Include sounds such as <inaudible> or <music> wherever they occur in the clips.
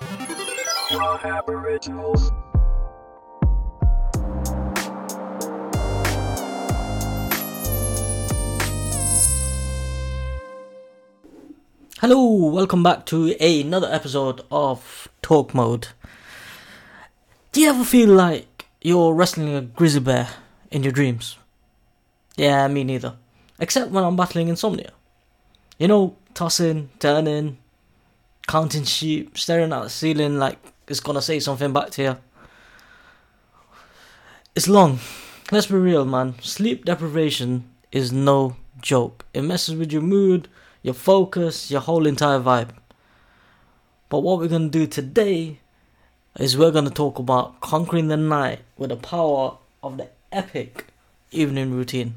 Hello, welcome back to another episode of Talk Mode. Do you ever feel like you're wrestling a grizzly bear in your dreams? Yeah, me neither. Except when I'm battling insomnia. You know, tossing, turning, counting sheep, staring at the ceiling like it's gonna say something back to you. It's long. Let's be real, man. Sleep deprivation is no joke. It messes with your mood, your focus, your whole entire vibe. But what we're gonna do today is we're gonna talk about conquering the night with the power of the epic evening routine.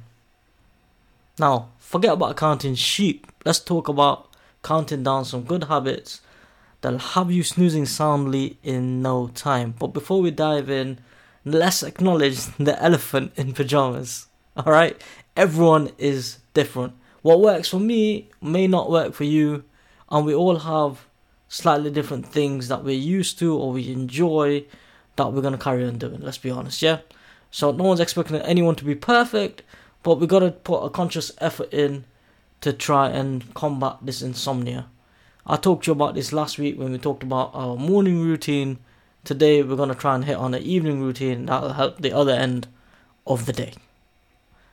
Now, forget about counting sheep. Let's talk about counting down some good habits that'll have you snoozing soundly in no time. But before we dive in, let's acknowledge the elephant in pajamas. Alright? Everyone is different. What works for me may not work for you, and we all have slightly different things that we're used to or we enjoy that we're gonna carry on doing. Let's be honest, yeah? So no one's expecting anyone to be perfect, but we gotta put a conscious effort in to try and combat this insomnia. I talked to you about this last week when we talked about our morning routine. Today we're gonna try and hit on an evening routine that'll help the other end of the day.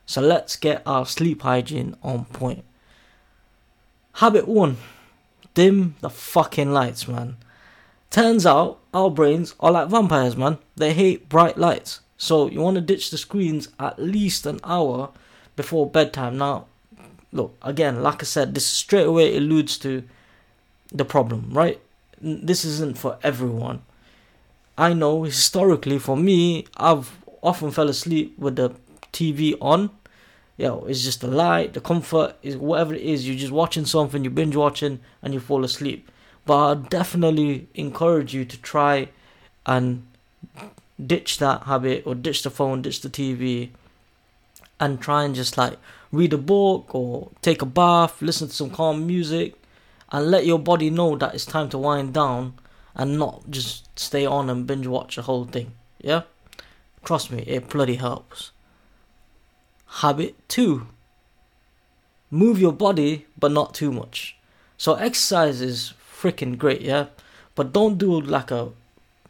So let's get our sleep hygiene on point. Habit one dim the fucking lights, man. Turns out our brains are like vampires, man. They hate bright lights. So you want to ditch the screens at least an hour before bedtime. Now, look, again, like I said, this straight away alludes to the problem, right? This isn't for everyone. I know historically for me, I've often fell asleep with the TV on. Know, it's just the light, the comfort, is whatever it is. You're just watching something, you binge watching, and you fall asleep. But I definitely encourage you to try and ditch that habit or ditch the phone, ditch the TV, and try and just like read a book or take a bath, listen to some calm music, and let your body know that it's time to wind down and not just stay on and binge watch the whole thing. Yeah? Trust me, it bloody helps. Habit two move your body, but not too much. So, exercise is freaking great, yeah? But don't do like a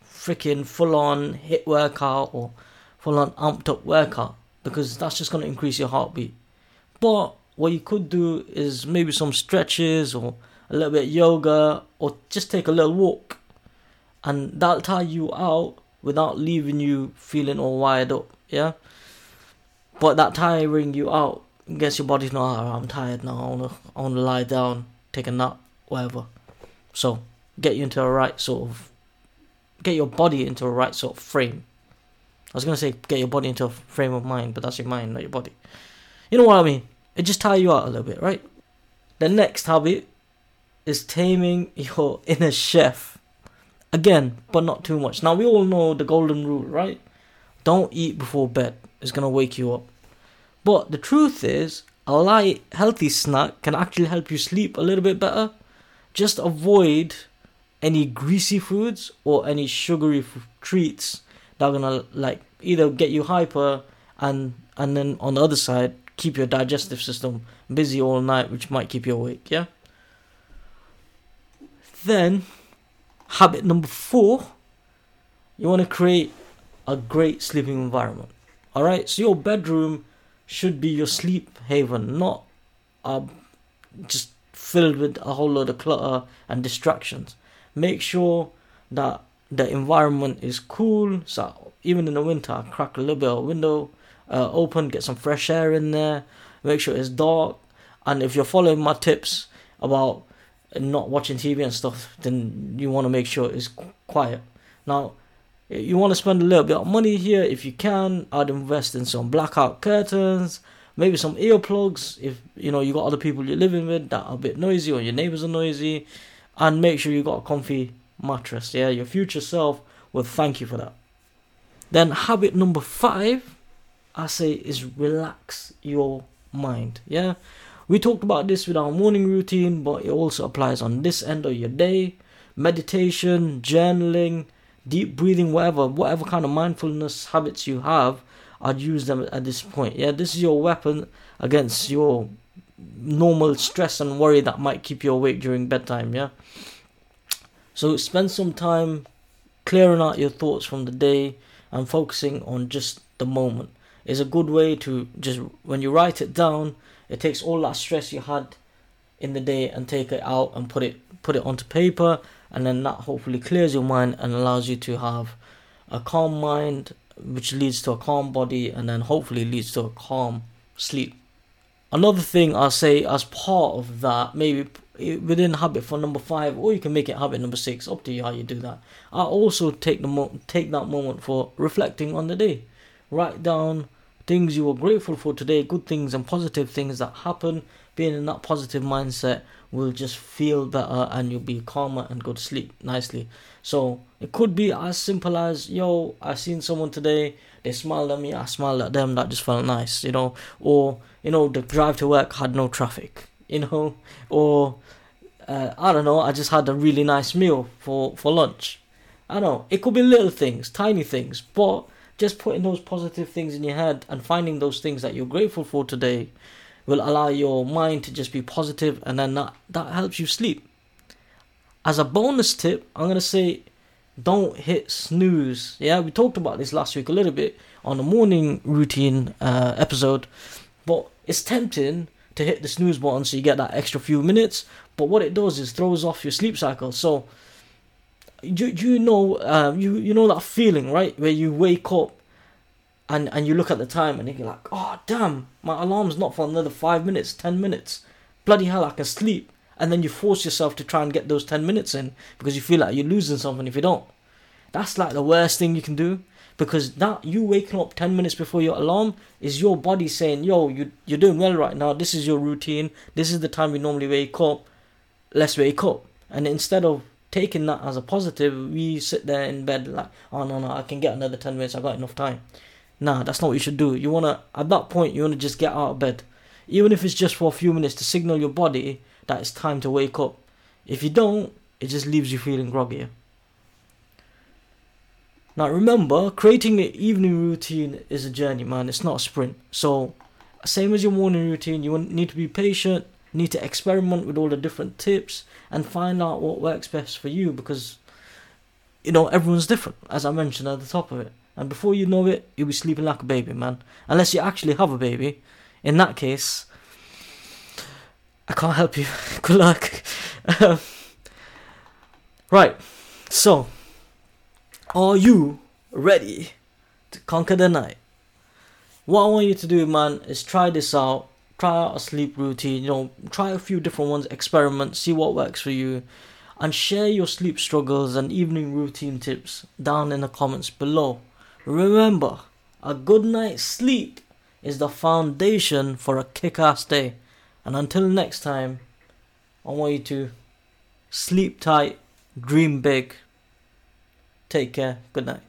freaking full on HIIT workout or full on amped up workout because that's just going to increase your heartbeat. But what you could do is maybe some stretches or a little bit yoga or just take a little walk. And that'll tire you out without leaving you feeling all wired up yeah? But that tiring you out gets your body not oh, i'm tired now i want to I wanna lie down take a nap whatever. So get you into a right sort of get your body into a right sort of frame. I was to say get your body into a frame of mind but that's your mind not your body. You know what i mean? It just tire you out a little bit right? The next habit is taming your <laughs> inner chef. Again, but not too much. Now we all know the golden rule, right? Don't eat before bed. It's gonna wake you up. But the truth is, a light, healthy snack can actually help you sleep a little bit better. Just avoid any greasy foods or any sugary f- treats that are gonna like either get you hyper and and then on the other side keep your digestive system busy all night, which might keep you awake. Yeah. Then, habit number four, you want to create a great sleeping environment. All right, so your bedroom should be your sleep haven, not uh, just filled with a whole lot of clutter and distractions. Make sure that the environment is cool. So even in the winter, crack a little bit of window uh, open, get some fresh air in there. Make sure it's dark. And if you're following my tips about not watching TV and stuff, then you want to make sure it's quiet. Now, you want to spend a little bit of money here if you can. I'd invest in some blackout curtains, maybe some earplugs if you know you got other people you're living with that are a bit noisy or your neighbors are noisy, and make sure you got a comfy mattress. Yeah, your future self will thank you for that. Then habit number five, I say, is relax your mind. Yeah, we talked about this with our morning routine, but it also applies on this end of your day. meditation, journaling, deep breathing, whatever, whatever kind of mindfulness habits you have, I'd use them at this point. Yeah, this is your weapon against your normal stress and worry that might keep you awake during bedtime. Yeah. So spend some time clearing out your thoughts from the day and focusing on just the moment. Is a good way to just when you write it down, it takes all that stress you had in the day and take it out and put it put it onto paper and then that hopefully clears your mind and allows you to have a calm mind which leads to a calm body and then hopefully leads to a calm sleep. Another thing I'll say as part of that, maybe within habit for number five, or you can make it habit number six, up to you how you do that. I also take the mo- take that moment for reflecting on the day. Write down things you were grateful for today, good things and positive things that happen. Being in that positive mindset will just feel better and you'll be calmer and go to sleep nicely. So it could be as simple as, yo, I seen someone today, they smiled at me, I smiled at them, that just felt nice, you know, or, you know, the drive to work had no traffic, <laughs> you know, or, uh, I don't know, I just had a really nice meal for, for lunch. I don't know, it could be little things, tiny things, but just putting those positive things in your head and finding those things that you're grateful for today will allow your mind to just be positive and then that, that helps you sleep. As a bonus tip, I'm gonna say don't hit snooze. Yeah, we talked about this last week a little bit on the morning routine uh, episode, but it's tempting to hit the snooze button so you get that extra few minutes. But what it does is throws off your sleep cycle. So you you know uh, you you know that feeling right where you wake up and and you look at the time and you're like, oh damn, my alarm's not for another five minutes, ten minutes. Bloody hell, I can sleep. And then you force yourself to try and get those ten minutes in because you feel like you're losing something if you don't. That's like the worst thing you can do because that you waking up ten minutes before your alarm is your body saying, yo, you you're doing well right now. This is your routine. This is the time we normally wake up. Let's wake up. And instead of taking that as a positive, we sit there in bed like, oh no no, I can get another ten minutes. I got enough time. Nah, that's not what you should do. You wanna at that point you wanna just get out of bed. Even if it's just for a few minutes to signal your body that it's time to wake up. If you don't, it just leaves you feeling groggy. Now remember, creating an evening routine is a journey, man. It's not a sprint. So, same as your morning routine, you need to be patient, need to experiment with all the different tips and find out what works best for you because you know everyone's different, as I mentioned at the top of it. And before you know it, you'll be sleeping like a baby, man. Unless you actually have a baby. In that case, I can't help you. <laughs> Good luck. Um, right. So, are you ready to conquer the night? What I want you to do, man, is try this out. Try out a sleep routine. You know, try a few different ones, experiment, see what works for you, and share your sleep struggles and evening routine tips down in the comments below. Remember, a good night's sleep is the foundation for a kick ass day. And until next time, I want you to sleep tight, dream big. Take care. Good night.